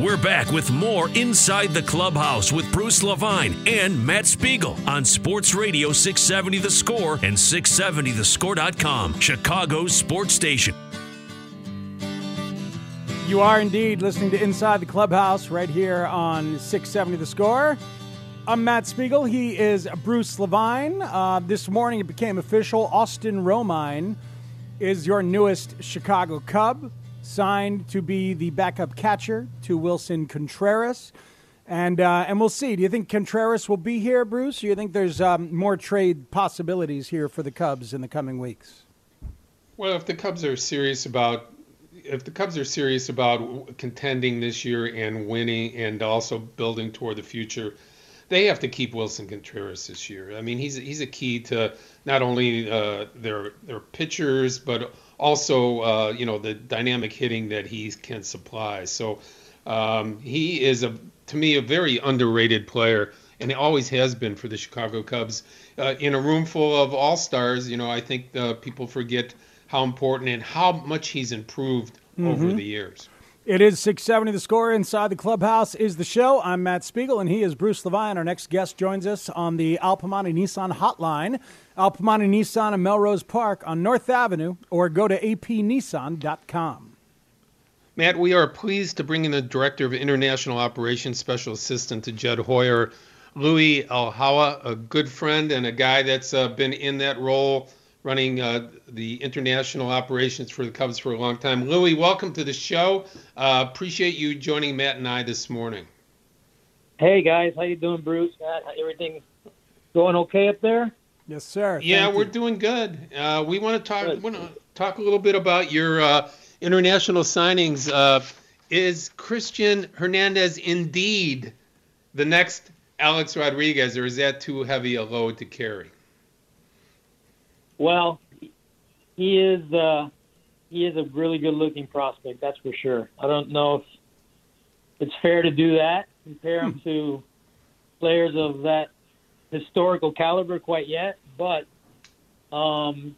We're back with more Inside the Clubhouse with Bruce Levine and Matt Spiegel on Sports Radio 670 The Score and 670thescore.com, Chicago's sports station. You are indeed listening to Inside the Clubhouse right here on 670 The Score. I'm Matt Spiegel. He is Bruce Levine. Uh, this morning it became official. Austin Romine is your newest Chicago Cub signed to be the backup catcher to Willson Contreras. And, uh, and we'll see. Do you think Contreras will be here, Bruce? Do you think there's um, more trade possibilities here for the Cubs in the coming weeks? Well, if the Cubs are serious about if the Cubs are serious about contending this year and winning and also building toward the future, they have to keep Willson Contreras this year. I mean, he's he's a key to not only uh, their their pitchers but also uh, you know the dynamic hitting that he can supply. So um, he is a to me a very underrated player, and he always has been for the Chicago Cubs. Uh, in a room full of all stars, you know, I think uh, people forget how important and how much he's improved mm-hmm. over the years. It is 670 The Score. Inside the Clubhouse is the show. I'm Matt Spiegel, and he is Bruce Levine. Our next guest joins us on the Al Piemonte Nissan hotline. Al Piemonte Nissan in Melrose Park on North Avenue, or go to apnissan.com. Matt, we are pleased to bring in the Director of International Operations Special Assistant to Jed Hoyer, Louis Eljaua, a good friend and a guy that's uh, been in that role running uh, the international operations for the Cubs for a long time. Louis, welcome to the show. Uh, appreciate you joining Matt and I this morning. Hey guys, how you doing, Bruce? Matt, everything going okay up there? Yes, sir. Yeah, Thank we're you. doing good. Uh, we want to talk. Want to talk a little bit about your uh, international signings. Uh, is Christian Hernandez indeed the next Alex Rodriguez, or is that too heavy a load to carry? Well, he is. Uh, he is a really good-looking prospect. That's for sure. I don't know if it's fair to do that. Compare him to players of that historical caliber quite yet, but um,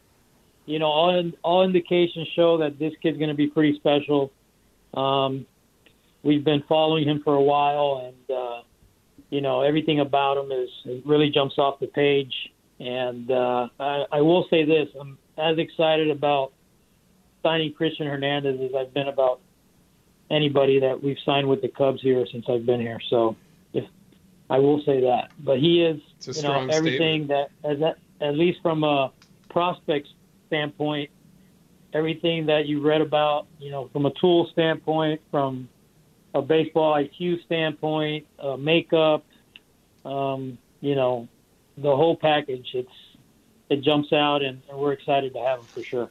you know, all all indications show that this kid's going to be pretty special. Um, we've been following him for a while, and uh, you know, everything about him is really jumps off the page. And uh, I, I will say this: I'm as excited about signing Christian Hernandez as I've been about anybody that we've signed with the Cubs here since I've been here. So, if I will say that, but he is, you know, everything statement. that as that, at least from a prospect standpoint, everything that you read about, you know, from a tool standpoint, from a baseball IQ standpoint, uh, makeup, um, you know, the whole package. It's it jumps out, and, we're excited to have him for sure.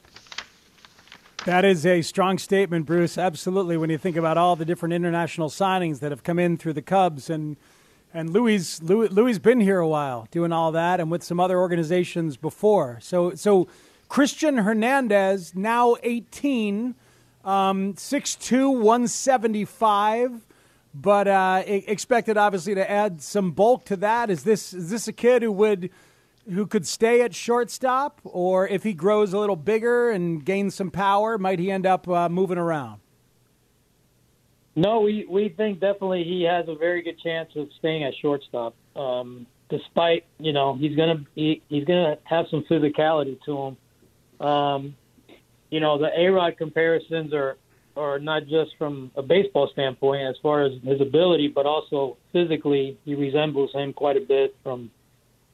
That is a strong statement, Bruce. Absolutely. When you think about all the different international signings that have come in through the Cubs and and Louis Louis Louis been here a while doing all that and with some other organizations before. So so Christian Hernandez now 18 um 6'2 175 but uh, expected obviously to add some bulk to that. Is this is this a kid who would who could stay at shortstop, or if he grows a little bigger and gains some power, might he end up uh, moving around? No, we we think definitely he has a very good chance of staying at shortstop. Um, despite you know he's gonna he, he's gonna have some physicality to him. Um, you know the A Rod comparisons are or not just from a baseball standpoint as far as his ability, but also physically, he resembles him quite a bit from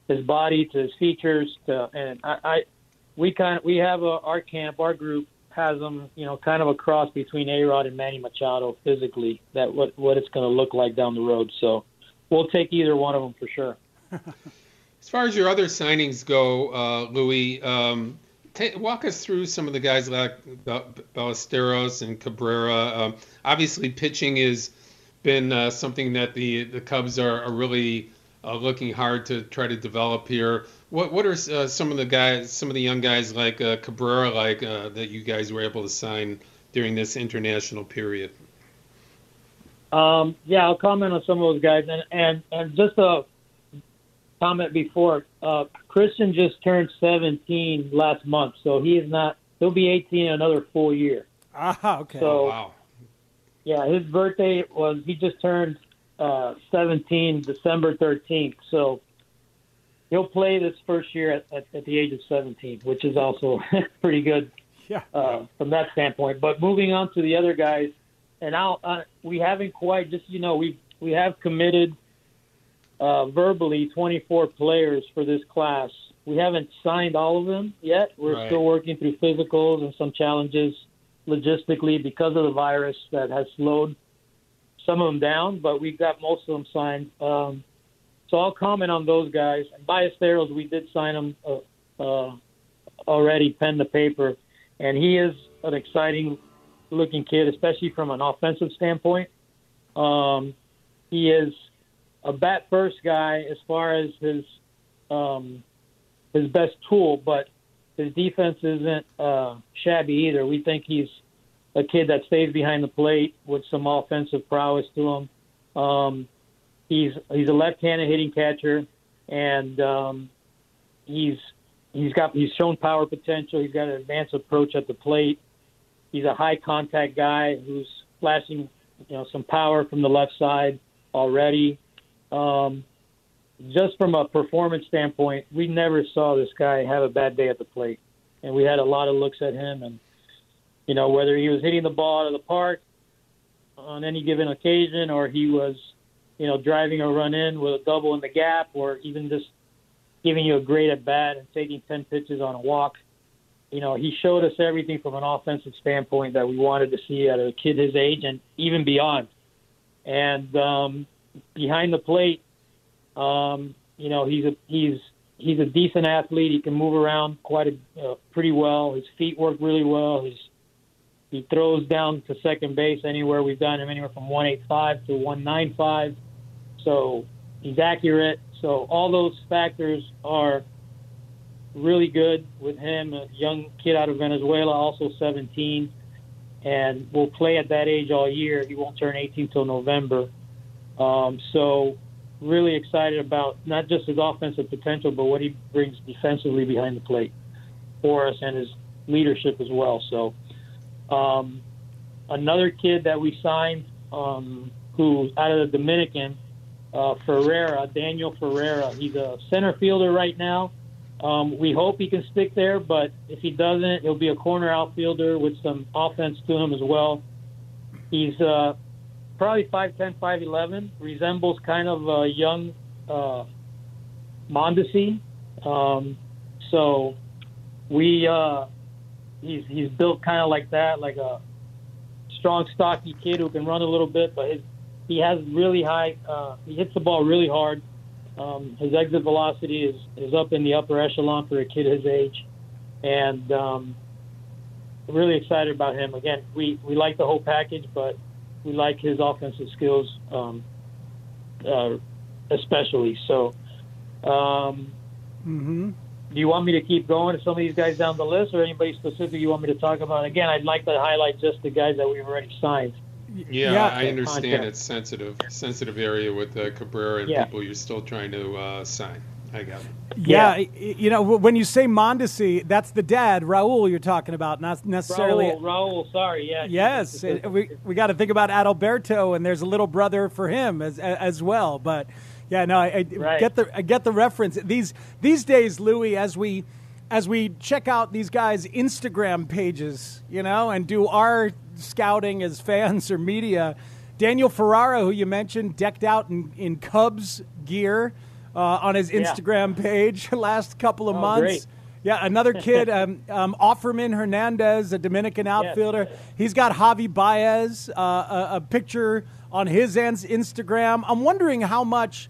his body to his features. To and I, I we kind of we have a, our camp, our group has him, you know, kind of a cross between A Rod and Manny Machado physically. That what what it's going to look like down the road. So we'll take either one of them for sure. as far as your other signings go, uh, Louis. Um, walk us through some of the guys like Ballesteros and Cabrera. Um, obviously, pitching has been uh, something that the the Cubs are, are really uh, looking hard to try to develop here. What what are uh, some of the guys, some of the young guys like uh, Cabrera, like uh, that you guys were able to sign during this international period? Um, yeah, I'll comment on some of those guys, and and, and just a comment before. Uh, Christian just turned 17 last month, so he is not. He'll be 18 in another full year. Ah, okay. So, oh, wow. Yeah, his birthday was he just turned uh, 17 December 13th. So he'll play this first year at, at, at the age of 17, which is also pretty good yeah. uh, from that standpoint. But moving on to the other guys, and I'll, uh, we haven't quite just you know we we have committed uh, verbally 24 players for this class. We haven't signed all of them yet. We're right. still working through physicals and some challenges logistically because of the virus that has slowed some of them down, but we've got most of them signed. Um, so I'll comment on those guys. And Ballesteros, we did sign him uh, uh, already, pen the paper, and he is an exciting looking kid, especially from an offensive standpoint. Um, he is a bat first guy as far as his um, his best tool, but his defense isn't uh, shabby either. We think he's a kid that stays behind the plate with some offensive prowess to him. Um, he's he's a left-handed hitting catcher, and um, he's he's got he's shown power potential. He's got an advanced approach at the plate. He's a high contact guy who's flashing you know some power from the left side already. Um, just from a performance standpoint, we never saw this guy have a bad day at the plate, and we had a lot of looks at him and you know, whether he was hitting the ball out of the park on any given occasion or he was, you know, driving a run in with a double in the gap or even just giving you a great at bat and taking 10 pitches on a walk. You know, he showed us everything from an offensive standpoint that we wanted to see of a kid his age and even beyond. And um, behind the plate, um, you know, he's a he's he's a decent athlete. He can move around quite a uh, pretty well. His feet work really well. His he throws down to second base anywhere. We've done him anywhere from 185 to 195. So he's accurate. So all those factors are really good with him. A young kid out of Venezuela, also 17, and will play at that age all year. He won't turn 18 till November. Um, so really excited about not just his offensive potential, but what he brings defensively behind the plate for us and his leadership as well. So um, another kid that we signed, um, who's out of the Dominican, uh, Ferreira, Daniel Ferreira. He's a center fielder right now. Um, we hope he can stick there, but if he doesn't, he'll be a corner outfielder with some offense to him as well. He's uh, probably 5'10", 5'11", resembles kind of a young uh, Mondesi. Um, so we uh, he's he's built kind of like that, like a strong, stocky kid who can run a little bit, but his he has really high. Uh, he hits the ball really hard. Um, his exit velocity is is up in the upper echelon for a kid his age, and um, really excited about him. Again, we we like the whole package, but we like his offensive skills um, uh, especially. So. Um, mm-hmm do you want me to keep going to some of these guys down the list, or anybody specific you want me to talk about? Again, I'd like to highlight just the guys that we've already signed. Yeah, yeah I understand contact. it's sensitive, sensitive area with uh, Cabrera and yeah. people you're still trying to uh, sign. I got it. Yeah, yeah, you know, when you say Mondesi, that's the dad, Raul, you're talking about, not necessarily. Raul, Raul sorry, yeah. Yes, we we got to think about Adalberto, and there's a little brother for him as as well, but. Yeah, no, I, I right. get the I get the reference. These these days, Louis, as we as we check out these guys' Instagram pages, you know, and do our scouting as fans or media, Daniel Ferreira, who you mentioned, decked out in, in Cubs gear uh, on his Instagram yeah. page last couple of oh, months. Great. Yeah, another kid, um, um, Offerman Hernandez, a Dominican outfielder. Yes. He's got Javi Baez, uh, a, a, picture on his Instagram. I'm wondering how much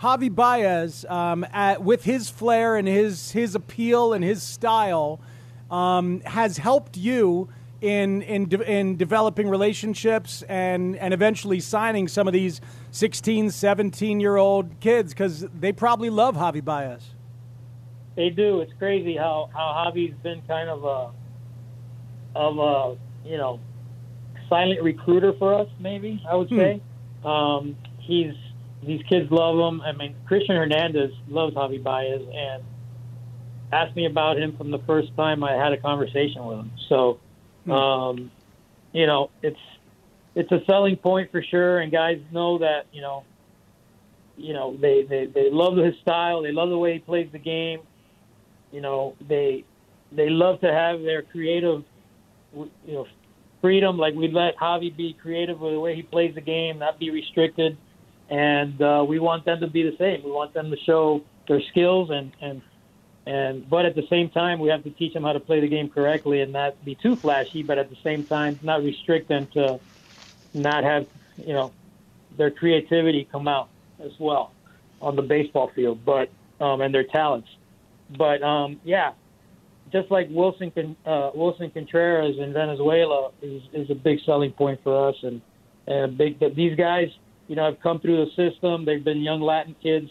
Javi Baez, um, at, with his flair and his his appeal and his style, um, has helped you in in de- in developing relationships and and eventually signing some of these 16, 17 year old kids because they probably love Javi Baez. They do. It's crazy how how Javi's been kind of a of a you know silent recruiter for us. Maybe I would hmm. say um, he's these kids love him. I mean, Christian Hernandez loves Javi Baez and asked me about him from the first time I had a conversation with him. So, hmm. um, you know, it's it's a selling point for sure, and guys know that you know, you know they they they love his style. They love the way he plays the game. You know, they they love to have their creative, you know, freedom. Like we let Javi be creative with the way he plays the game, not be restricted and uh, we want them to be the same. We want them to show their skills and and and but at the same time we have to teach them how to play the game correctly and not be too flashy, but at the same time not restrict them to not have you know their creativity come out as well on the baseball field, but um, and their talents. But um, yeah, just like Willson uh, Willson Contreras in Venezuela is, is a big selling point for us, and and a big. But these guys you know, have come through the system. They've been young Latin kids,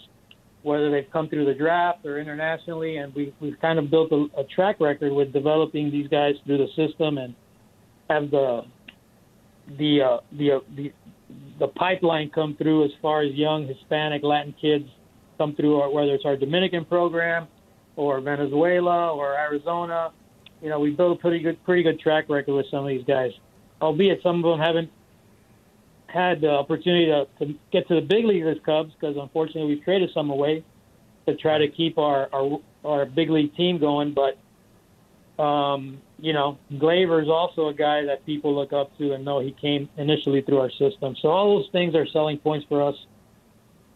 whether they've come through the draft or internationally, and we, we've kind of built a, a track record with developing these guys through the system and have the the uh, the, uh, the the pipeline come through as far as young Hispanic Latin kids come through, whether it's our Dominican program or Venezuela or Arizona. You know, we built a pretty good pretty good track record with some of these guys, albeit some of them haven't had the opportunity to, to get to the big leagues as Cubs because unfortunately we've traded some away to try to keep our our, our big league team going. But um, you know, Gleyber is also a guy that people look up to and know he came initially through our system. So all those things are selling points for us.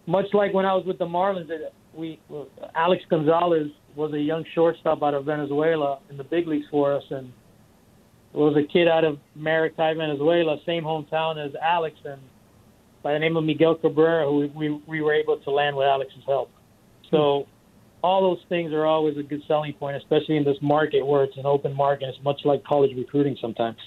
Much like when I was with the Marlins, we Alex Gonzalez was a young shortstop out of Venezuela in the big leagues for us, and was a kid out of Maracay, Venezuela, same hometown as Alex, and by the name of Miguel Cabrera, who we, we were able to land with Alex's help. So all those things are always a good selling point, especially in this market where it's an open market. It's much like college recruiting sometimes.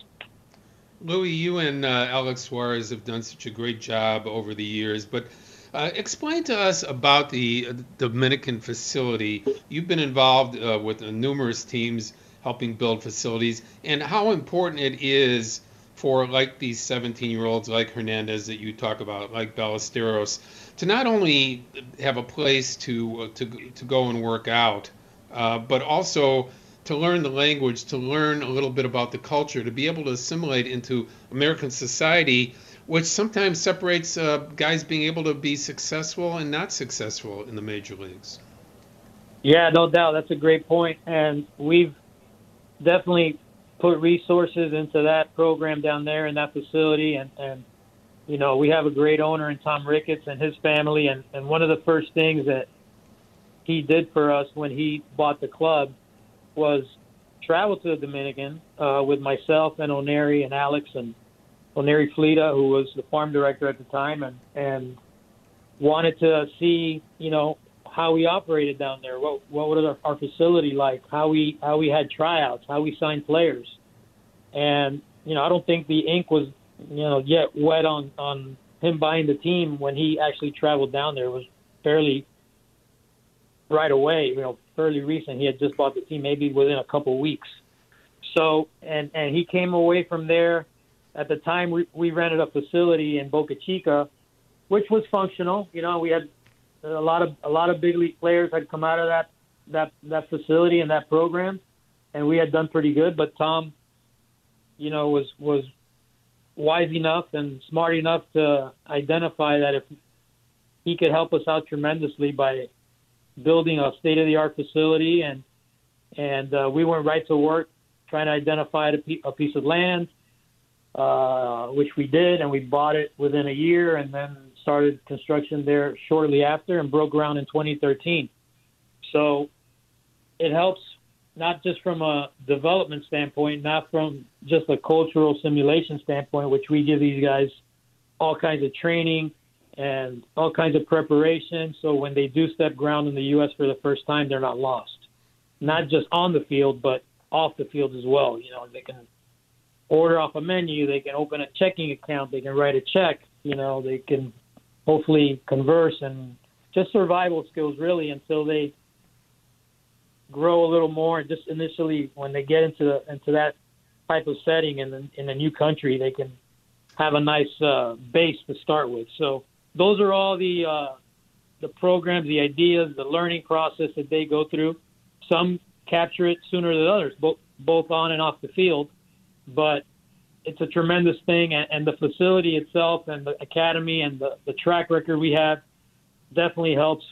Louis, you and uh, Alex Suarez have done such a great job over the years, but uh, explain to us about the uh, Dominican facility. You've been involved uh, with numerous teams helping build facilities, and how important it is for like these 17 year olds like Hernandez that you talk about, like Ballesteros, to not only have a place to uh, to to go and work out, uh, but also to learn the language, to learn a little bit about the culture, to be able to assimilate into American society, which sometimes separates uh, guys being able to be successful and not successful in the major leagues. Yeah, no doubt. That's a great point, and we've definitely put resources into that program down there in that facility. And and you know we have a great owner in Tom Ricketts and his family. And and one of the first things that he did for us when he bought the club was travel to the Dominican uh, with myself and Oneri and Alex and Oneri Fleita, who was the farm director at the time, and and wanted to see you know how we operated down there, what what was our, our facility like, how we how we had tryouts, how we signed players, and you know I don't think the ink was you know yet wet on on him buying the team when he actually traveled down there. It was fairly right away, you know, fairly recent. He had just bought the team, maybe within a couple weeks. So and and he came away from there. At the time, we we rented a facility in Boca Chica, which was functional. You know, we had a lot of a lot of big league players had come out of that that that facility and that program, and we had done pretty good. But Tom, you know, was was wise enough and smart enough to identify that if he could help us out tremendously by building a state of the art facility and and uh, we went right to work trying to identify a, pe- a piece of land, uh, which we did, and we bought it within a year, and then started construction there shortly after, and broke ground in 2013. So it helps not just from a development standpoint, not from just a cultural simulation standpoint, which we give these guys all kinds of training and all kinds of preparation. So when they do step ground in the U.S. for the first time, they're not lost. Not just on the field, but off the field as well. You know, they can order off a menu, they can open a checking account, they can write a check. You know, they can hopefully converse and just survival skills really until they grow a little more. Just initially, when they get into the, into that type of setting in the, in a new country, they can have a nice uh, base to start with. So those are all the uh, the programs, the ideas, the learning process that they go through. Some capture it sooner than others, both both on and off the field. But it's a tremendous thing, and, and the facility itself, and the academy, and the, the track record we have, definitely helps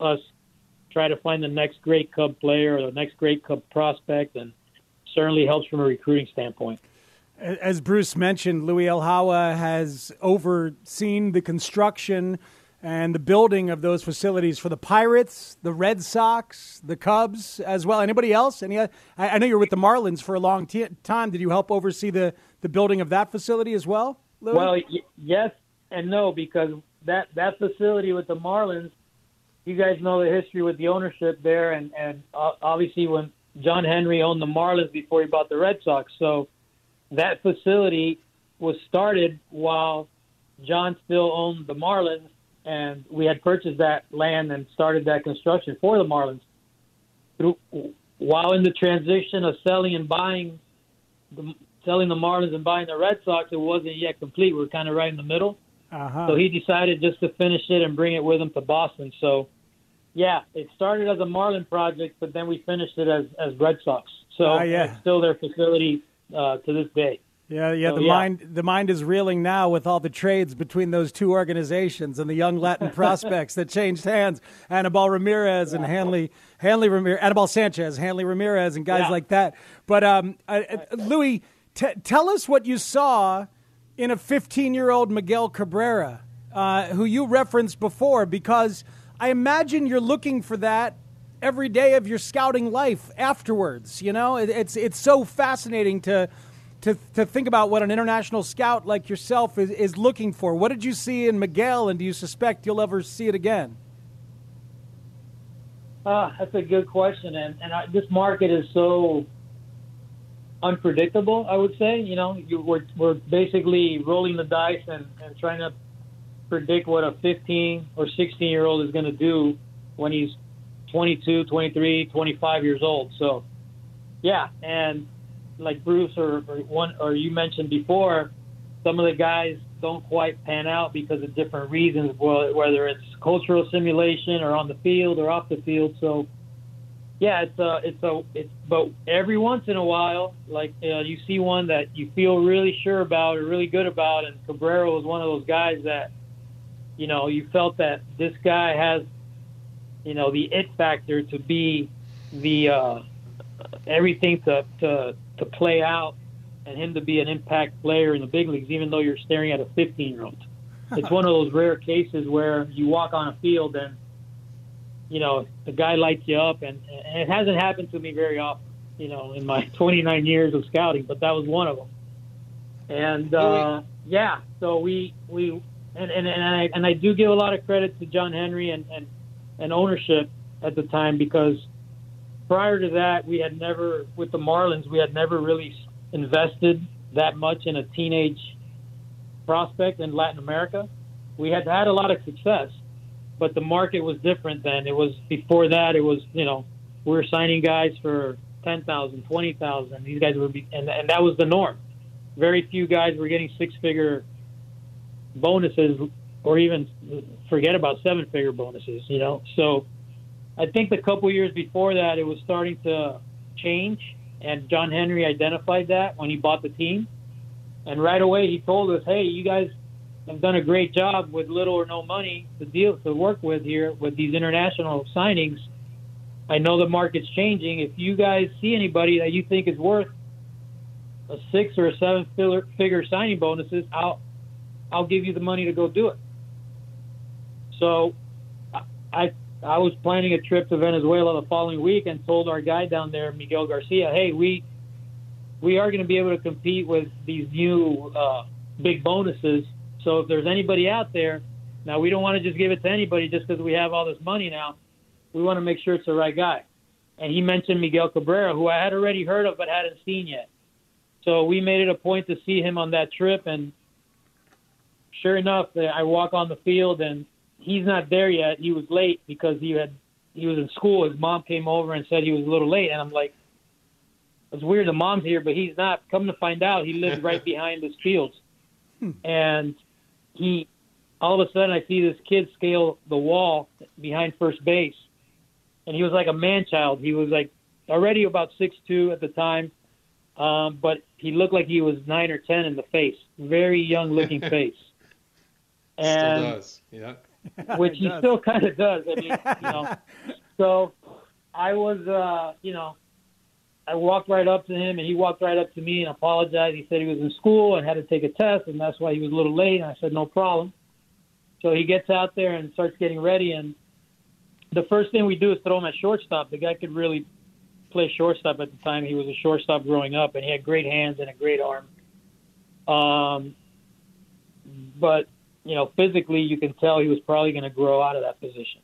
us try to find the next great Cub player or the next great Cub prospect, and certainly helps from a recruiting standpoint. As Bruce mentioned, Louis Eljaua has overseen the construction and the building of those facilities for the Pirates, the Red Sox, the Cubs as well. Anybody else? Any? I know you're with the Marlins for a long t- time. Did you help oversee the, the building of that facility as well? Louis? Well, y- yes and no, because that that facility with the Marlins, you guys know the history with the ownership there, and and obviously when John Henry owned the Marlins before he bought the Red Sox, so that facility was started while John still owned the Marlins, and we had purchased that land and started that construction for the Marlins. Through, while in the transition of selling and buying, the, selling the Marlins and buying the Red Sox, it wasn't yet complete. We were kind of right in the middle. Uh-huh. So he decided just to finish it and bring it with him to Boston. So, yeah, it started as a Marlin project, but then we finished it as as Red Sox. So Ah, yeah. it's still their facility uh, to this day. Yeah, yeah. So, the yeah. mind, the mind is reeling now with all the trades between those two organizations and the young Latin prospects that changed hands. Anibal Ramirez and Hanley, Hanley Ramirez, Anibal Sanchez, Hanley Ramirez, and guys Yeah. like that. But um, uh, uh, Louis, t- tell us what you saw in a 15-year-old Miguel Cabrera, uh, who you referenced before, because I imagine you're looking for that every day of your scouting life afterwards. You know, it, it's it's so fascinating to to to think about what an international scout like yourself is, is looking for. What did you see in Miguel, and do you suspect you'll ever see it again? Uh, that's a good question, and and I, this market is so unpredictable. I would say, you know, you, we're we're basically rolling the dice and, and trying to predict what a 15 or 16 year old is going to do when he's 22, 23, 25 years old. So, yeah, and like Bruce or, or one or you mentioned before, some of the guys don't quite pan out because of different reasons, wh- whether it's cultural simulation or on the field or off the field. So, yeah, it's a, it's a, it's, but every once in a while, like uh, you see one that you feel really sure about or really good about, and Cabrera was one of those guys that, you know, you felt that this guy has, you know, the it factor to be the uh, everything to to to play out and him to be an impact player in the big leagues, even though you're staring at a 15 year old. It's one of those rare cases where you walk on a field and, you know, the guy lights you up, and, and it hasn't happened to me very often, you know, in my 29 years of scouting, but that was one of them. And uh, yeah, so we we and and and I and I do give a lot of credit to John Henry and and, and ownership at the time because prior to that, we had never, with the Marlins, we had never really invested that much in a teenage prospect in Latin America. We had had a lot of success, but the market was different then. It was before that. It was you know we were signing guys for ten thousand, twenty thousand. These guys were, be, and and that was the norm. Very few guys were getting six-figure bonuses, or even forget about seven-figure bonuses. You know, so I think the couple years before that, it was starting to change, and John Henry identified that when he bought the team. And right away, he told us, "Hey, you guys have done a great job with little or no money to deal to work with here with these international signings. I know the market's changing. If you guys see anybody that you think is worth a six or a seven figure signing bonuses, I'll I'll give you the money to go do it. So I I was planning a trip to Venezuela the following week and told our guy down there, Miguel Garcia, hey, we we are going to be able to compete with these new uh, big bonuses. So if there's anybody out there, now we don't want to just give it to anybody just because we have all this money now. We want to make sure it's the right guy. And he mentioned Miguel Cabrera, who I had already heard of but hadn't seen yet. So we made it a point to see him on that trip. And sure enough, I walk on the field and he's not there yet. He was late because he had he was in school. His mom came over and said he was a little late, and I'm like, it's weird. The mom's here, but he's not. Come to find out, he lives right behind his fields, hmm. and he all of a sudden I see this kid scale the wall behind first base, and he was like a man child. He was like already about six two at the time, um, but he looked like he was nine or ten in the face. Very young looking face. And, Still does, yeah. which he still kind of does. I mean, you know. So I was, uh, you know, I walked right up to him, and he walked right up to me and apologized. He said he was in school and had to take a test, and that's why he was a little late. And I said, no problem. So he gets out there and starts getting ready, and the first thing we do is throw him at shortstop. The guy could really play shortstop at the time. He was a shortstop growing up, and he had great hands and a great arm. Um, but you know, physically, you can tell he was probably going to grow out of that position.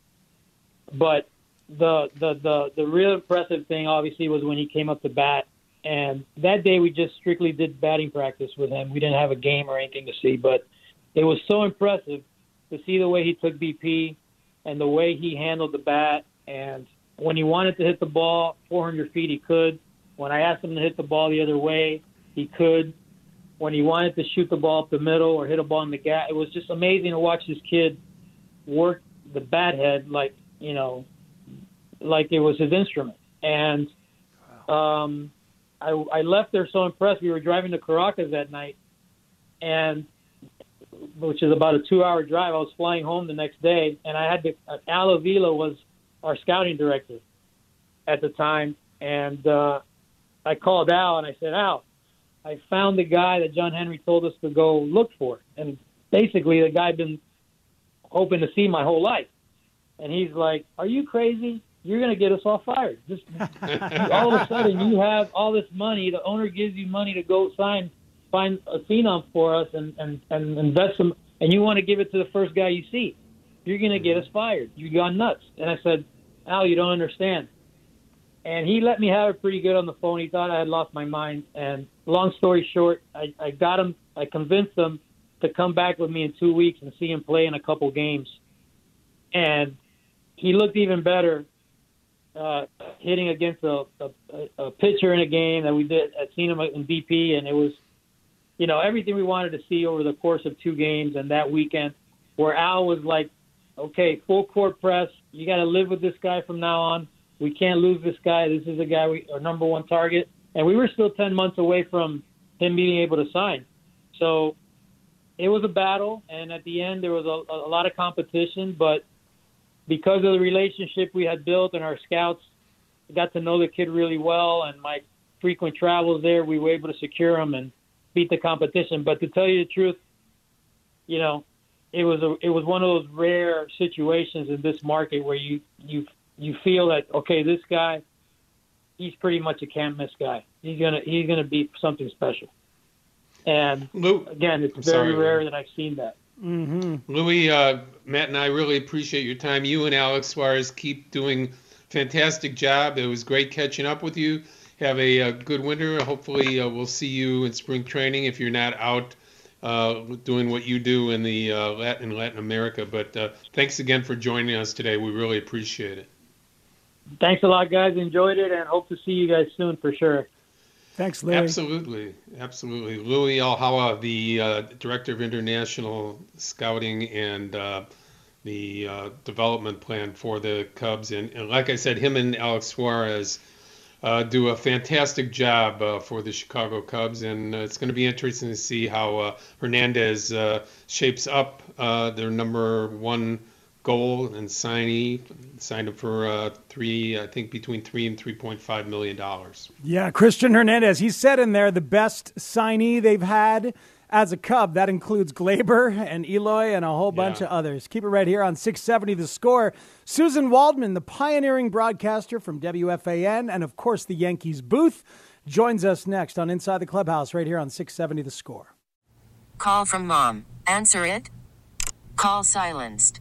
But the the the the real impressive thing, obviously, was when he came up to bat. And that day, we just strictly did batting practice with him. We didn't have a game or anything to see, but it was so impressive to see the way he took BP and the way he handled the bat. And when he wanted to hit the ball 400 feet, he could. When I asked him to hit the ball the other way, he could when he wanted to shoot the ball up the middle or hit a ball in the gap. It was just amazing to watch this kid work the bat head like you know, like it was his instrument. And um, I, I left there so impressed. We were driving to Caracas that night, and which is about a two-hour drive. I was flying home the next day, and I had to. Uh, Al Avila was our scouting director at the time, and uh, I called Al and I said, Al, I found the guy that John Henry told us to go look for, and basically the guy I've been hoping to see my whole life. And he's like, "Are you crazy? You're going to get us all fired. Just all of a sudden, you have all this money. The owner gives you money to go sign, find a phenom for us, and and and invest some, and you want to give it to the first guy you see. You're going to get us mm-hmm. fired. You gone nuts." And I said, "Al, you don't understand and he let me have it pretty good on the phone. He thought I had lost my mind. And long story short, I, I got him. I convinced him to come back with me in two weeks and see him play in a couple games. And he looked even better uh, hitting against a, a, a pitcher in a game that we did. I'd seen him in BP, and it was, you know, everything we wanted to see over the course of two games and that weekend, where Al was like, "Okay, full court press. You got to live with this guy from now on." We can't lose this guy. This is a guy we our number one target, and we were still ten months away from him being able to sign. So it was a battle, and at the end there was a, a lot of competition. But because of the relationship we had built and our scouts got to know the kid really well, and my frequent travels there, we were able to secure him and beat the competition. But to tell you the truth, you know, it was a it was one of those rare situations in this market where you you you feel that okay, this guy, he's pretty much a can't miss guy. He's gonna he's gonna be something special. And Lou, again, it's I'm very sorry, rare that I've seen that. Mm-hmm. Louis, uh, Matt, and I really appreciate your time. You and Alex Suarez keep doing fantastic job. It was great catching up with you. Have a, a good winter. Hopefully, uh, we'll see you in spring training if you're not out uh, doing what you do in the uh, Latin Latin America. But uh, thanks again for joining us today. We really appreciate it. Thanks a lot, guys. Enjoyed it and hope to see you guys soon for sure. Thanks. Absolutely. Absolutely. Louis Eljaua, the uh, Director of International Scouting and uh, the uh, development plan for the Cubs. And, and, like I said, him and Alex Suarez uh, do a fantastic job uh, for the Chicago Cubs. And uh, it's going to be interesting to see how Hernandez shapes up their number one goal and signee signed him for uh, three, I think between three and three point five million dollars. Yeah, Christian Hernandez. He said in there the best signee they've had as a Cub. That includes Gleyber and Eloy and a whole bunch Yeah. of others. Keep it right here on 670 The Score. Susan Waldman, the pioneering broadcaster from WFAN, and of course the Yankees booth, joins us next on Inside the Clubhouse right here on 670 The Score. Call from mom. Answer it. Call silenced.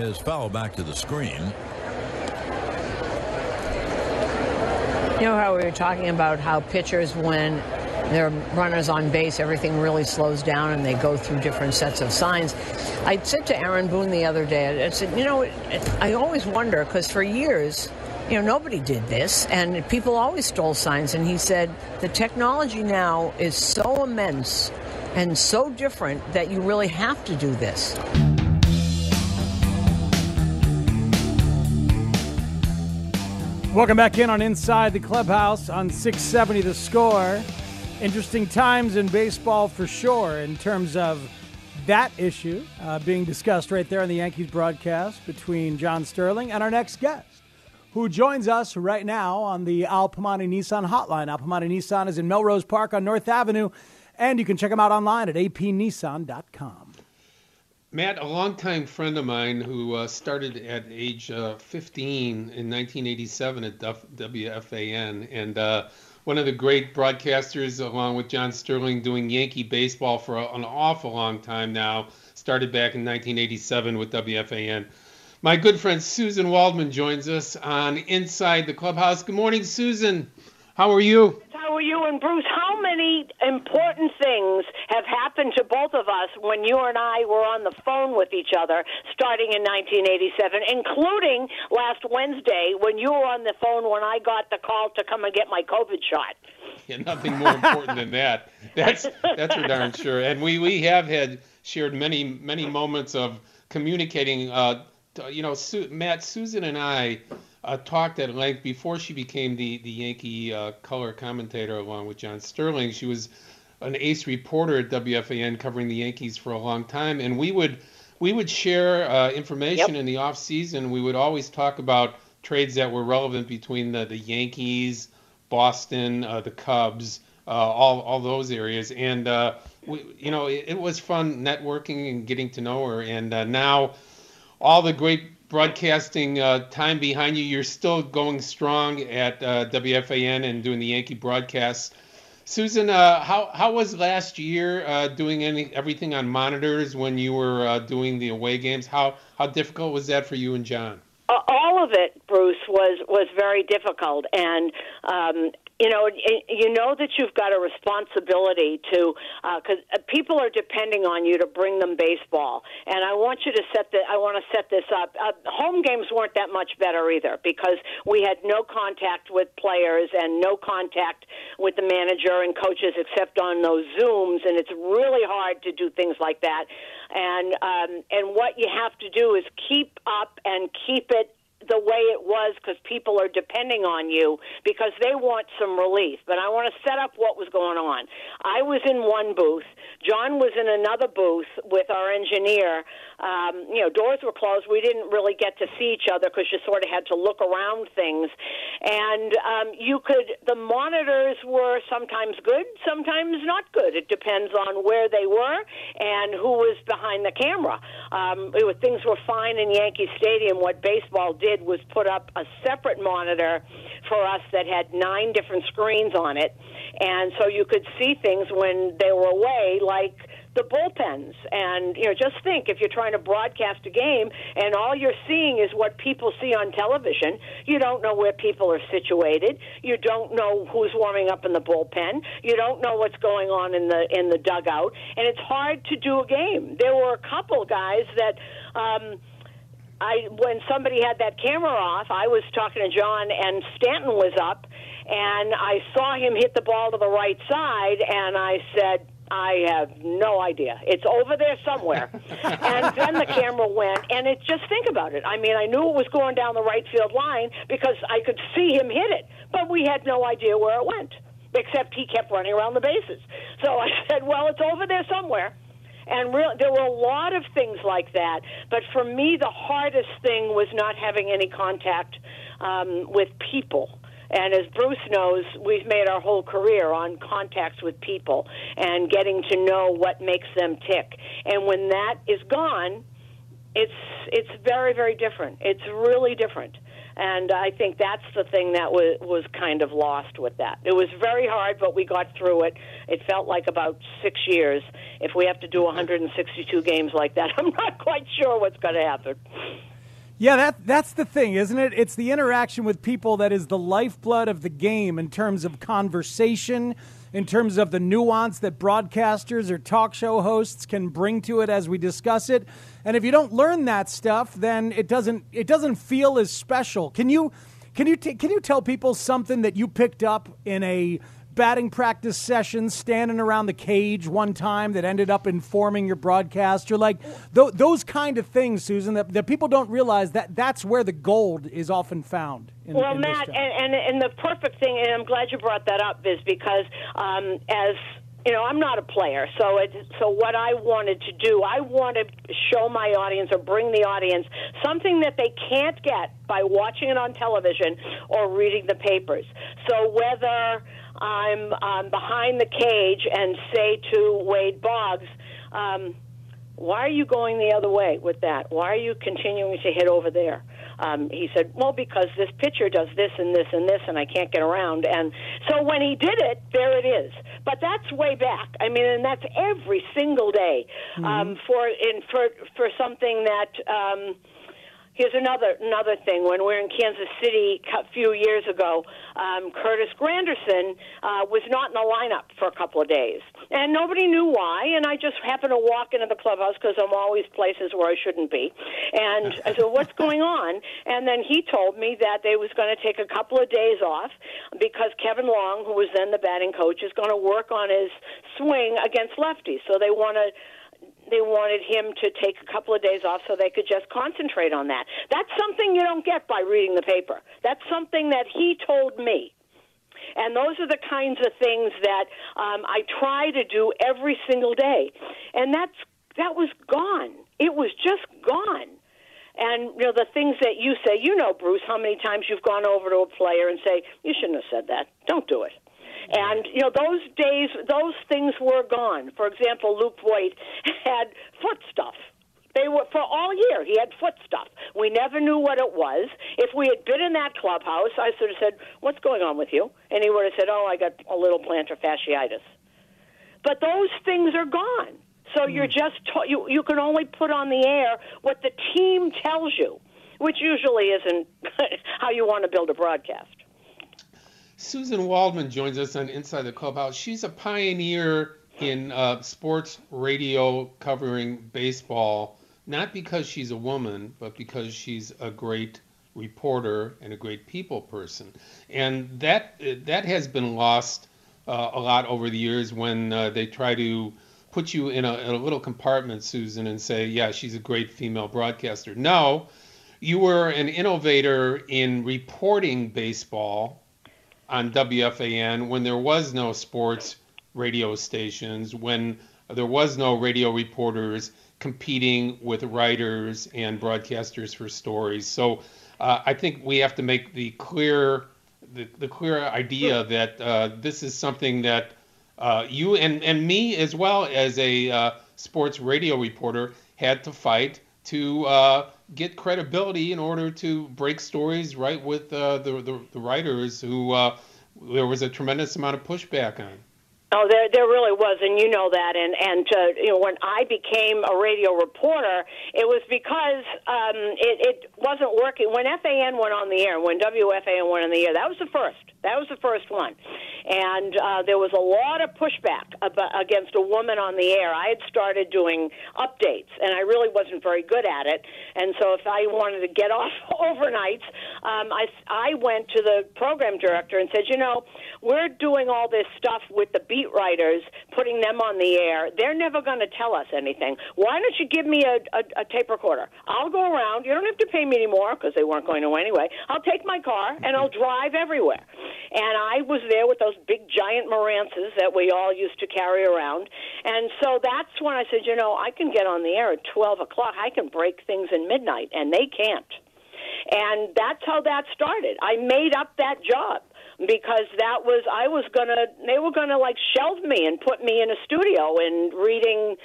His foul back to the screen. You know how we were talking about how pitchers, when there are runners on base, everything really slows down and they go through different sets of signs. I said to Aaron Boone the other day, I said, you know, I always wonder because for years, you know, nobody did this and people always stole signs. And he said, the technology now is so immense and so different that you really have to do this. Welcome back in on Inside the Clubhouse on 670 The Score. Interesting times in baseball for sure in terms of that issue uh, being discussed right there on the Yankees broadcast between John Sterling and our next guest, who joins us right now on the Al Piemonte Nissan hotline. Al Piemonte Nissan is in Melrose Park on North Avenue, and you can check them out online at apnissan.com. Matt, a longtime friend of mine who uh, started at age uh, 15 in 1987 at WFAN, and uh, one of the great broadcasters, along with John Sterling, doing Yankee baseball for a, an awful long time now. Started back in 1987 with WFAN. My good friend Susan Waldman joins us on Inside the Clubhouse. Good morning, Susan. How are you? How are you and Bruce? How many important things have happened to both of us when you and I were on the phone with each other starting in 1987, including last Wednesday when you were on the phone when I got the call to come and get my COVID shot? Yeah, nothing more important than that. That's that's for darn sure. And we we have had shared many many moments of communicating. Uh, you know, Su- Matt, Susan, and I uh, talked at length before she became the the Yankee uh, color commentator along with John Sterling. She was an ace reporter at WFAN covering the Yankees for a long time, and we would we would share uh, information in the off season. We would always talk about trades that were relevant between the, the Yankees, Boston, uh, the Cubs, uh, all all those areas, and uh, we, you know it, it was fun networking and getting to know her. And uh, now all the great broadcasting uh, time behind you, you're still going strong at uh, WFAN and doing the Yankee broadcasts. Susan, uh, how how was last year uh, doing any everything on monitors when you were uh, doing the away games? How how difficult was that for you and John? All of it, Bruce, was was very difficult, and um, you know, you know that you've got a responsibility to because uh, people are depending on you to bring them baseball, and I want you to set the I want to set this up. Uh, home games weren't that much better either because we had no contact with players and no contact with the manager and coaches except on those zooms, and it's really hard to do things like that. And um, and what you have to do is keep up and keep it the way it was because people are depending on you because they want some relief. But I want to set up what was going on. I was in one booth. John was in another booth with our engineer. Um, you know, doors were closed. We didn't really get to see each other because you sort of had to look around things. And um, you could, the monitors were sometimes good, sometimes not good. It depends on where they were and who was behind the camera. Um, it was, things were fine in Yankee Stadium. What baseball did was put up a separate monitor for us that had nine different screens on it. And so you could see things when they were away, like the bullpens. And, you know, just think if you're trying to broadcast a game and all you're seeing is what people see on television, you don't know where people are situated. You don't know who's warming up in the bullpen. You don't know what's going on in the in the dugout. And it's hard to do a game. There were a couple guys that um I when somebody had that camera off, I was talking to John and Stanton was up and I saw him hit the ball to the right side and I said I have no idea. It's over there somewhere. and then the camera went, and it just think about it. I mean, I knew it was going down the right field line because I could see him hit it, but we had no idea where it went, except he kept running around the bases. So I said, well, it's over there somewhere. And real, there were a lot of things like that. But for me, the hardest thing was not having any contact um, with people and as Bruce knows, we've made our whole career on contacts with people and getting to know what makes them tick. And when that is gone, it's it's very very different. It's really different. And I think that's the thing that was was kind of lost with that. It was very hard, but we got through it. It felt like about six years. If we have to do mm-hmm. 162 games like that, I'm not quite sure what's going to happen. Yeah, that that's the thing, isn't it? It's the interaction with people that is the lifeblood of the game in terms of conversation, in terms of the nuance that broadcasters or talk show hosts can bring to it as we discuss it. And if you don't learn that stuff, then it doesn't it doesn't feel as special. Can you can you t- can you tell people something that you picked up in a batting practice sessions, standing around the cage one time that ended up informing your broadcast. You're like th- those kind of things, Susan, that, that people don't realize that that's where the gold is often found. In, well, in Matt, and, and, and the perfect thing, and I'm glad you brought that up, is because um, as you know, I'm not a player, so it, so what I wanted to do, I want to show my audience or bring the audience something that they can't get by watching it on television or reading the papers. So whether I'm um, behind the cage and say to Wade Boggs, um, why are you going the other way with that? Why are you continuing to hit over there? Um, he said, well, because this pitcher does this and this and this, and I can't get around. And so when he did it, there it is. But that's way back. I mean, and that's every single day mm-hmm. um, for in for for something that. Um, Here's another another thing. When we were in Kansas City a few years ago, um, Curtis Granderson uh, was not in the lineup for a couple of days, and nobody knew why. And I just happened to walk into the clubhouse because I'm always places where I shouldn't be. And I said, "What's going on?" And then he told me that they was going to take a couple of days off because Kevin Long, who was then the batting coach, is going to work on his swing against lefties. So they want to they wanted him to take a couple of days off so they could just concentrate on that. That's something you don't get by reading the paper. That's something that he told me. And those are the kinds of things that um, I try to do every single day. And that's that was gone. It was just gone. And you know the things that you say, you know, Bruce, how many times you've gone over to a player and say, "You shouldn't have said that. Don't do it." And you know those days, those things were gone. For example, Luke Voit had foot stuff. They were for all year. He had foot stuff. We never knew what it was. If we had been in that clubhouse, I sort of said, "What's going on with you?" And he would have said, "Oh, I got a little plantar fasciitis." But those things are gone. So you're hmm. just ta- you you can only put on the air what the team tells you, which usually isn't how you want to build a broadcast. Susan Waldman joins us on Inside the Clubhouse. She's a pioneer in uh, sports radio covering baseball, not because she's a woman, but because she's a great reporter and a great people person. And that that has been lost uh, a lot over the years when uh, they try to put you in a, in a, little compartment, Susan, and say, yeah, she's a great female broadcaster. No, you were an innovator in reporting baseball on WFAN when there was no sports radio stations, when there was no radio reporters competing with writers and broadcasters for stories. So uh, I think we have to make the clear the, the clear idea that uh, this is something that uh, you and, and me as well as a uh, sports radio reporter had to fight to uh, get credibility in order to break stories right with uh, the, the, the writers who uh, there was a tremendous amount of pushback on. Oh, there there really was, and you know that. And and uh, you know when I became a radio reporter, it was because um, it it wasn't working. When FAN went on the air, when WFAN went on the air, that was the first. That was the first one, and uh, there was a lot of pushback about, against a woman on the air. I had started doing updates, and I really wasn't very good at it. And so, if I wanted to get off overnights, um, I I went to the program director and said, you know, we're doing all this stuff with the beat writers, putting them on the air. They're never going to tell us anything. Why don't you give me a, a, a tape recorder? I'll go around. You don't have to pay me anymore because they weren't going to anyway. I'll take my car and I'll drive everywhere. And I was there with those big giant Marantzas that we all used to carry around. And so that's when I said, you know, I can get on the air at 12 o'clock. I can break things in midnight, and they can't. And that's how that started. I made up that job because that was I was gonna they were gonna like shelve me and put me in a studio and reading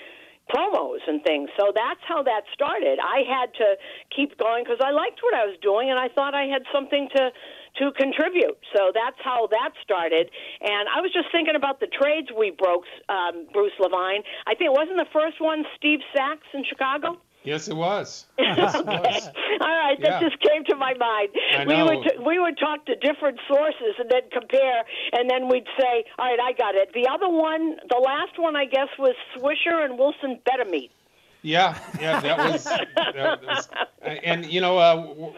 promos and things. So that's how that started. I had to keep going because I liked what I was doing and I thought I had something to to contribute. So that's how that started. And I was just thinking about the trades we broke, um, Bruce Levine. I think it wasn't the first one Steve Sax in Chicago. Yes, it was. Yes, it was. All right, that Yeah. just came to my mind. We would t- we would talk to different sources and then compare, and then we'd say, "All right, I got it." The other one, the last one, I guess, was Swisher and Wilson Betemit. Yeah, yeah, that was, that was and you know, uh,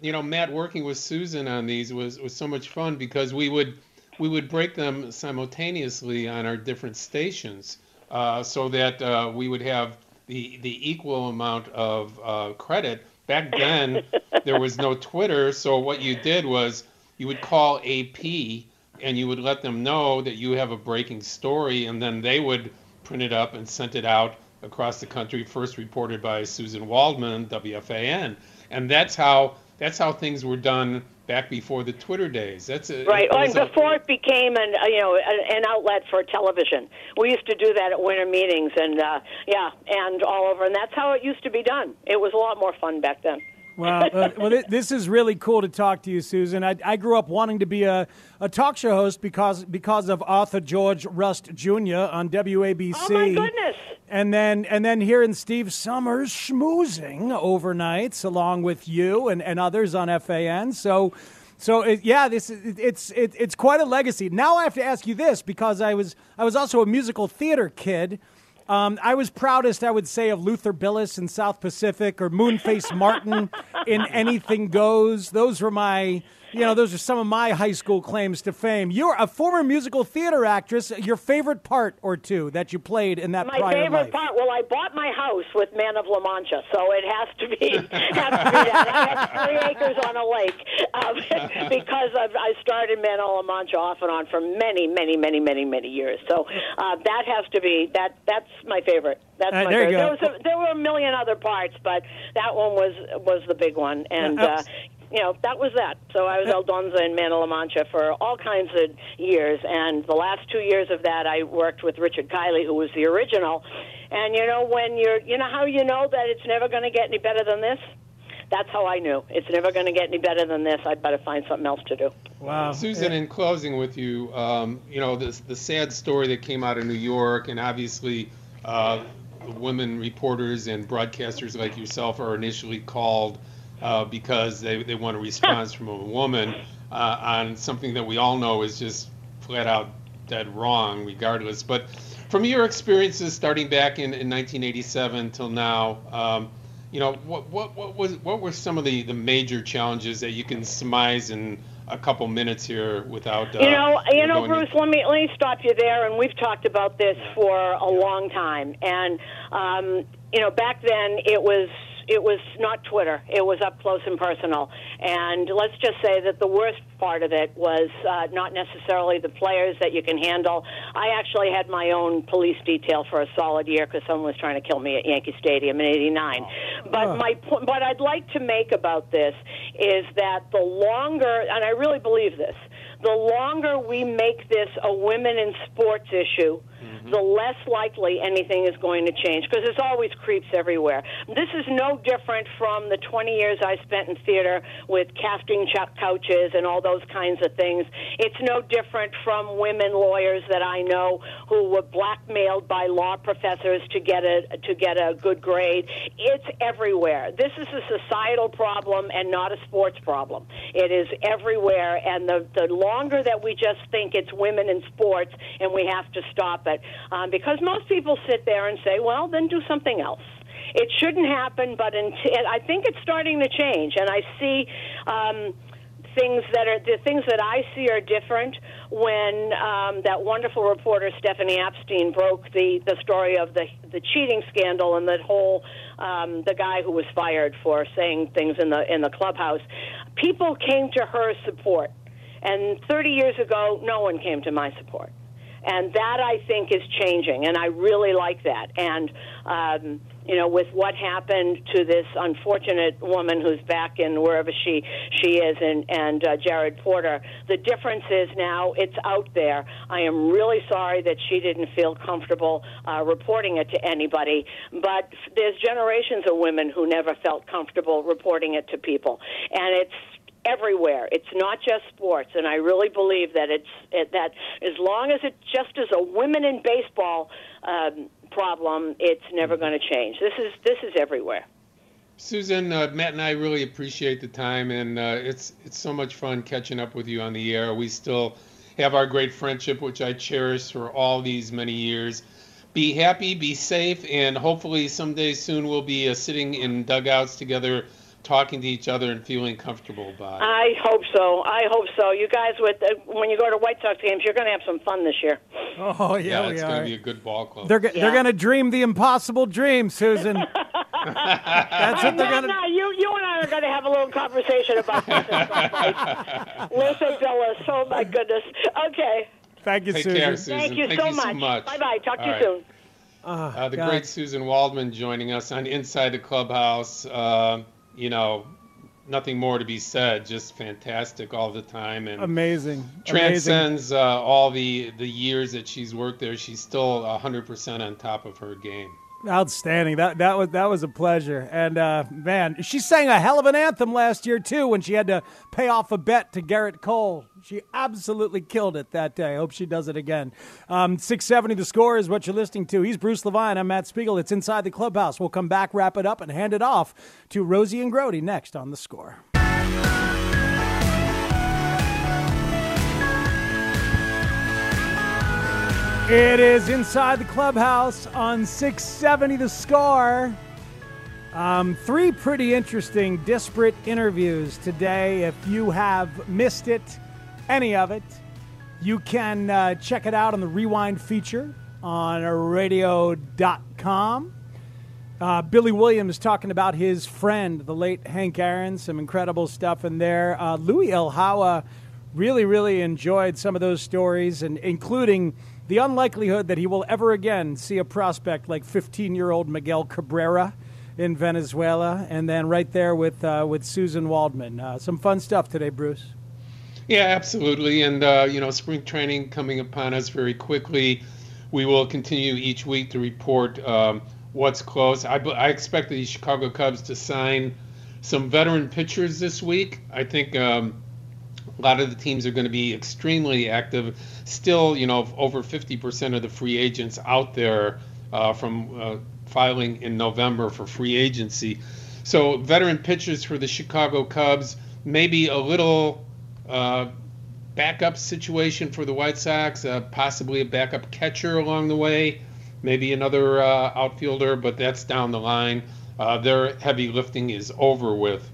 you know, Matt working with Susan on these was was so much fun because we would we would break them simultaneously on our different stations, uh, so that uh, we would have the the equal amount of uh, credit. Back then, there was no Twitter, so what you did was you would call AP and you would let them know that you have a breaking story, and then they would print it up and send it out across the country. First reported by Susan Waldman, WFAN, and that's how that's how things were done back before the Twitter days. That's a, Right, it and was a- before it became an uh, you know an an outlet for television, we used to do that at winter meetings, and uh, yeah, and all over, and that's how it used to be done. It was a lot more fun back then. Well, uh, well, thi- this is really cool to talk to you, Susan. I, I grew up wanting to be a, a talk show host because because of Arthur George Rust Jr. on WABC. Oh my goodness! And then and then hearing Steve Somers schmoozing overnights along with you and, and others on FAN. So. So it, yeah, this it, it's it, it's quite a legacy. Now I have to ask you this because I was I was also a musical theater kid. Um, I was proudest, I would say, of Luther Billis in South Pacific or Moonface Martin in Anything Goes. Those were my, you know, those are some of my high school claims to fame. You're a former musical theater actress. Your favorite part or two that you played in that My favorite life? part. Well, I bought my house with Man of La Mancha, so it has to be has to be that. I had three acres on a lake um, because I've, I started Man of La Mancha off and on for many, many, many, many, many years. So uh, that has to be that. That's my favorite. That's Uh, my there you favorite. go. There, was a, there were a million other parts, but that one was was the big one, and. Uh, abs- you know, that was that. So I was Aldonza in Man of La Mancha for all kinds of years, and the last two years of that, I worked with Richard Kiley, who was the original. And you know, when you're, you know how you know that it's never going to get any better than this? That's how I knew. It's never going to get any better than this. I'd better find something else to do. Wow. Susan, in closing with you, um, you know, this, the sad story that came out of New York, and obviously uh, the women reporters and broadcasters like yourself are initially called uh, because they, they want a response from a woman uh, on something that we all know is just flat out dead wrong, regardless. But from your experiences starting back in, in 1987 till now, um, you know, what, what, what was what were some of the, the major challenges that you can surmise in a couple minutes here without uh, You know, you know, Bruce. Let me let me stop you there. And we've talked about this for a long time. And um, you know, back then it was it was not Twitter. It was up close and personal. And let's just say that the worst part of it was uh, not necessarily the players that you can handle. I actually had my own police detail for a solid year because someone was trying to kill me at Yankee Stadium in '89. But my point, what I'd like to make about this is that the longer, and I really believe this, the longer we make this a women in sports issue, Mm-hmm. the less likely anything is going to change because there's always creeps everywhere. This is no different from the 20 years I spent in theater with casting ch- couches and all those kinds of things. It's no different from women lawyers that I know who were blackmailed by law professors to get a to get a good grade. It's everywhere. This is a societal problem and not a sports problem. It is everywhere, and the the longer that we just think it's women in sports and we have to stop it, um, because most people sit there and say, well, then do something else. It shouldn't happen, but until, I think it's starting to change, and I see. Um, things that are the things that I see are different when um, that wonderful reporter Stephanie Apstein broke the the story of the the cheating scandal and that whole um, the guy who was fired for saying things in the in the clubhouse. People came to her support, and 30 years ago, no one came to my support. And that I think is changing, and I really like that. And um, you know, with what happened to this unfortunate woman who's back in wherever she she is, and and uh, Jared Porter, the difference is now it's out there. I am really sorry that she didn't feel comfortable uh, reporting it to anybody, but there's generations of women who never felt comfortable reporting it to people, and it's everywhere. It's not just sports, and I really believe that it's it, that as long as it just is a women in baseball um, problem, it's never going to change. This is this is everywhere. Susan, uh, Matt and I really appreciate the time, and uh, it's it's so much fun catching up with you on the air. We still have our great friendship, which I cherish for all these many years. Be happy, be safe, and hopefully someday soon we'll be uh, sitting in dugouts together talking to each other and feeling comfortable about it. I hope so. I hope so. You guys, with uh, when you go to White Sox games, you're going to have some fun this year. Oh yeah, yeah, we it's going to be a good ball club. They're Yeah. they're going to dream the impossible dream, Susan. That's what they're going to. no, you, you and I are going to have a little conversation about this at some point. Listen, Phyllis. Oh my goodness. Okay. Thank you, Take Susan. care, Susan. Thank you Thank so you so much. much. Bye bye. Talk to All you right. soon. Uh, the God. great Susan Waldman joining us on Inside the Clubhouse. Uh, you know, nothing more to be said. Just fantastic all the time, and Amazing. Amazing. transcends uh, all the the years that she's worked there. She's still 100% on top of her game. Outstanding. That that was that was a pleasure. And uh, man, she sang a hell of an anthem last year too when she had to pay off a bet to Gerrit Cole. She absolutely killed it that day. Hope she does it again. Um, Six seventy. The score is what you're listening to. He's Bruce Levine. I'm Matt Spiegel. It's inside the clubhouse. We'll come back, wrap it up, and hand it off to Rosie and Grody next on the score. It is inside the clubhouse on 670 The Score. Um, three pretty interesting, disparate interviews today. If you have missed it, any of it, you can uh, check it out on the rewind feature on radio.com. Uh, Billy Williams talking about his friend, the late Hank Aaron, some incredible stuff in there. Uh, Louis Eljaua really, really enjoyed some of those stories, and including the unlikelihood that he will ever again see a prospect like 15-year-old Miguel Cabrera in Venezuela, and then right there with uh, with Susan Waldman. Uh, some fun stuff today, Bruce. Yeah, absolutely. And, uh, you know, spring training coming upon us very quickly. We will continue each week to report um, what's close. I, I expect the Chicago Cubs to sign some veteran pitchers this week. I think um, a lot of the teams are going to be extremely active. Still, you know, over 50% of the free agents out there uh, from uh, filing in November for free agency. So, veteran pitchers for the Chicago Cubs, maybe a little uh, backup situation for the White Sox, uh, possibly a backup catcher along the way, maybe another uh, outfielder, but that's down the line. Uh, their heavy lifting is over with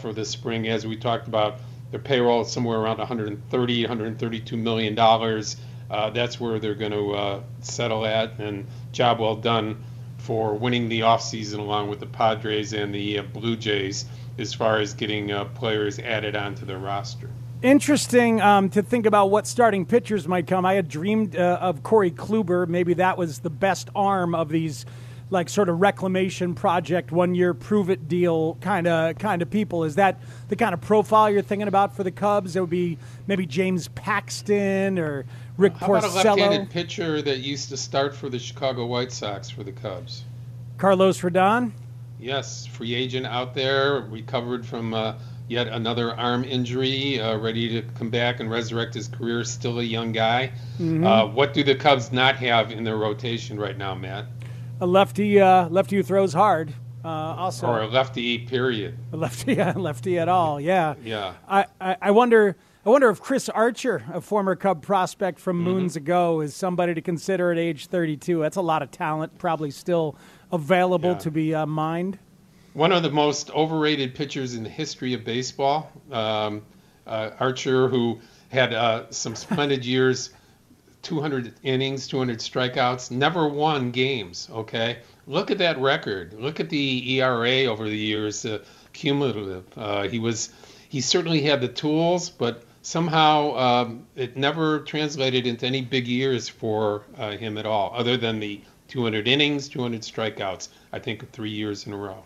for this spring, as we talked about. Their payroll is somewhere around 130, 132 million dollars. Uh, that's where they're going to uh, settle at, and job well done for winning the offseason along with the Padres and the uh, Blue Jays as far as getting uh, players added onto their roster. Interesting um, to think about what starting pitchers might come. I had dreamed uh, of Corey Kluber. Maybe that was the best arm of these, like sort of reclamation project, one year prove it deal kind of kind of people. Is that the kind of profile you're thinking about for the Cubs? It would be maybe James Paxton or Rick How Porcello. about a left-handed pitcher that used to start for the Chicago White Sox for the Cubs? Carlos Rodon. Yes, free agent out there, recovered from uh, yet another arm injury, uh, ready to come back and resurrect his career. Still a young guy. Mhm. Uh, what do the Cubs not have in their rotation right now, Matt? A lefty, uh, lefty who throws hard. Uh, also, Or a lefty? Period. a lefty, yeah, lefty at all. Yeah. Yeah. I, I, I wonder. I wonder if Chris Archer, a former Cub prospect from Mm-hmm. moons ago, is somebody to consider at age 32. That's a lot of talent, probably still available Yeah. to be uh, mined. One of the most overrated pitchers in the history of baseball, um, uh, Archer, who had uh, some splendid years, 200 innings, 200 strikeouts, never won games. Okay, look at that record. Look at the ERA over the years, uh, cumulative. Uh, he was, he certainly had the tools, but somehow um, it never translated into any big years for uh, him at all, other than the 200 innings, 200 strikeouts. I think three years in a row.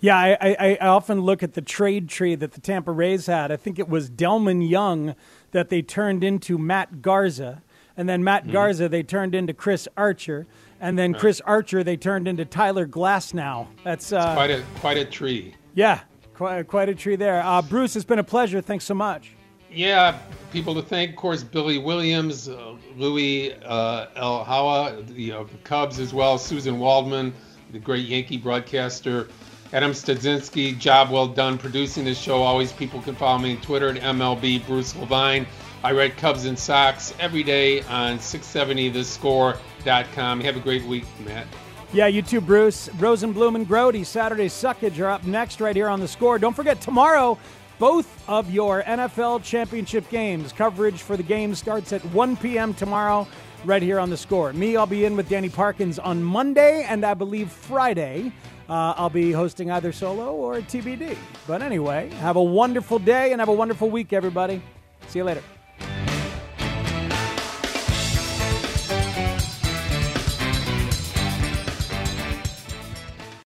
Yeah, I, I, I often look at the trade tree that the Tampa Rays had. I think it was Delmon Young that they turned into Matt Garza, and then Matt Mm-hmm. Garza they turned into Chris Archer, and then Chris Archer they turned into Tyler Glass. Now That's uh, quite a quite a tree. yeah, quite, quite a tree there. Uh, Bruce, it's been a pleasure. Thanks so much. Yeah, people to thank, of course, Billy Williams, uh, Louis uh, Eljaua, the, uh, the Cubs as well, Susan Waldman, the great Yankee broadcaster, Adam Stadzinski, job well done producing this show. Always people can follow me on Twitter at MLB Bruce Levine. I write Cubs and Sox every day on 670thescore.com. Have a great week, Matt. Yeah, you too, Bruce. Rosenbloom and Grody, Saturday Suckage are up next right here on the score. Don't forget, tomorrow, both of your NFL championship games. Coverage for the game starts at 1 p.m. tomorrow, right here on the score. Me, I'll be in with Danny Parkins on Monday, and I believe Friday. Uh, I'll be hosting either solo or TBD. But anyway, have a wonderful day and have a wonderful week, everybody. See you later.